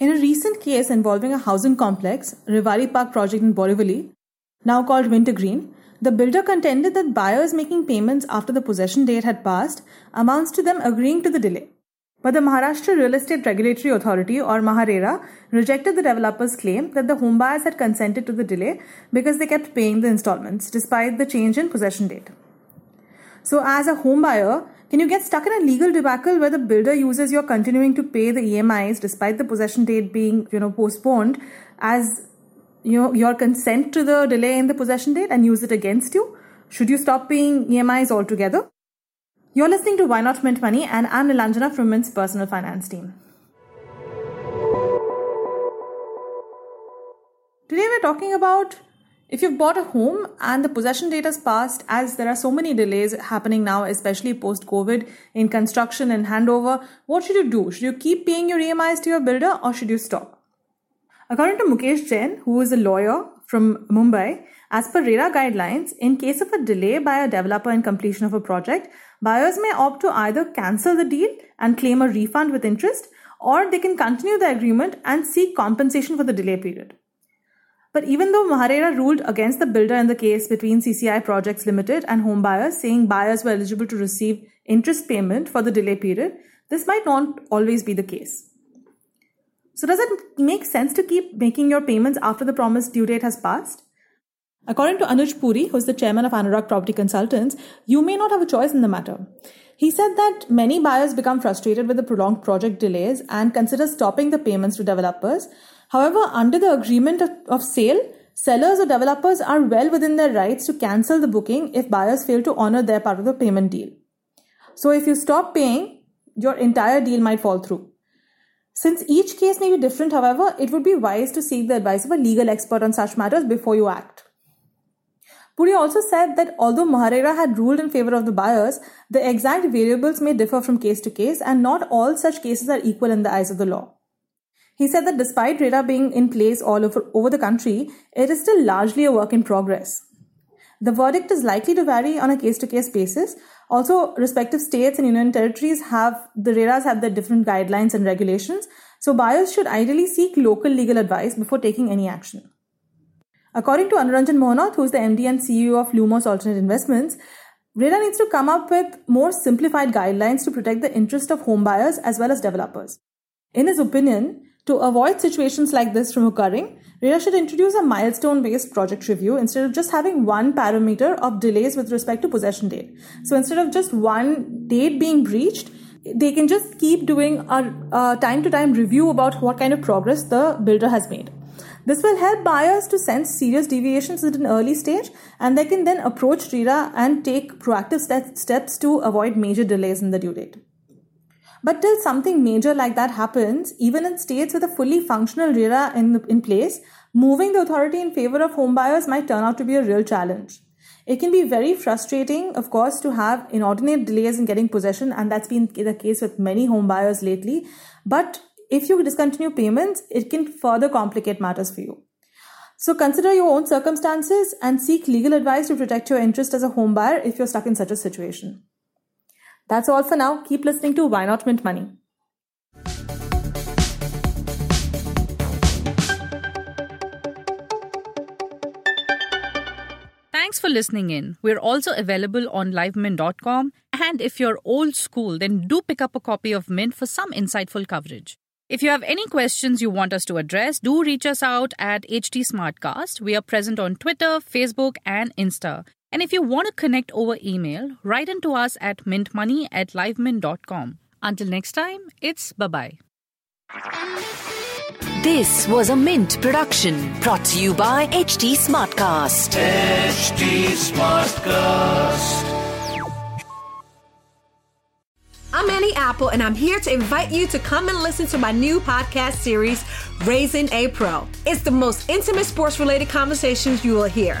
In a recent case involving a housing complex, Rivali Park project in Borivali, now called Wintergreen, the builder contended that buyers making payments after the possession date had passed amounts to them agreeing to the delay. But the Maharashtra Real Estate Regulatory Authority or MahaRERA rejected the developer's claim that the homebuyers had consented to the delay because they kept paying the installments despite the change in possession date. So, as a home buyer, can you get stuck in a legal debacle where the builder uses your continuing to pay the EMIs despite the possession date being, you know, postponed as you know, your consent to the delay in the possession date and use it against you? Should you stop paying EMIs altogether? You're listening to Why Not Mint Money, and I'm Nilanjana from Mint's personal finance team. Today we're talking about if you've bought a home and the possession date has passed, as there are so many delays happening now, especially post COVID in construction and handover, what should you do? Should you keep paying your EMIs to your builder or should you stop? According to Mukesh Jain, who is a lawyer from Mumbai, as per RERA guidelines, in case of a delay by a developer in completion of a project, buyers may opt to either cancel the deal and claim a refund with interest, or they can continue the agreement and seek compensation for the delay period. But even though MahaRERA ruled against the builder in the case between CCI Projects Limited and home buyers, saying buyers were eligible to receive interest payment for the delay period, this might not always be the case. So, does it make sense to keep making your payments after the promised due date has passed? According to Anuj Puri, who's the chairman of Anarock Property Consultants, you may not have a choice in the matter. He said that many buyers become frustrated with the prolonged project delays and consider stopping the payments to developers However, under the agreement of, of sale, sellers or developers are well within their rights to cancel the booking if buyers fail to honor their part of the payment deal. So if you stop paying, your entire deal might fall through. Since each case may be different, however, it would be wise to seek the advice of a legal expert on such matters before you act. Puri also said that although MahaRERA had ruled in favor of the buyers, the exact variables may differ from case to case, and not all such cases are equal in the eyes of the law. He said that despite RERA being in place all over, over the country, it is still largely a work in progress. The verdict is likely to vary on a case to case basis. Also, respective states and union territories have the RERAs have their different guidelines and regulations, so buyers should ideally seek local legal advice before taking any action. According to Anuranjan Mohnot, who is the MD and CEO of Lumos Alternate Investments, RERA needs to come up with more simplified guidelines to protect the interest of home buyers as well as developers. In his opinion, to avoid situations like this from occurring, RERA should introduce a milestone based project review instead of just having one parameter of delays with respect to possession date. So instead of just one date being breached, they can just keep doing a time to time review about what kind of progress the builder has made. This will help buyers to sense serious deviations at an early stage and they can then approach RERA and take proactive steps to avoid major delays in the due date. But till something major like that happens, even in states with a fully functional RERA in, in place, moving the authority in favor of homebuyers might turn out to be a real challenge. It can be very frustrating, of course, to have inordinate delays in getting possession, and that's been the case with many homebuyers lately. But if you discontinue payments, it can further complicate matters for you. So consider your own circumstances and seek legal advice to protect your interest as a homebuyer if you're stuck in such a situation. That's all for now. Keep listening to Why Not Mint Money. Thanks for listening in. We're also available on livemint.com. And if you're old school, then do pick up a copy of Mint for some insightful coverage. If you have any questions you want us to address, do reach us out at HT Smartcast. We are present on Twitter, Facebook, and Insta. And if you want to connect over email, write into us at mintmoney at livemint.com. Until next time, it's bye bye. This was a Mint production brought to you by HT Smartcast. HT Smartcast. I'm Annie Apple, and I'm here to invite you to come and listen to my new podcast series, Raising a Pro. It's the most intimate sports related conversations you will hear.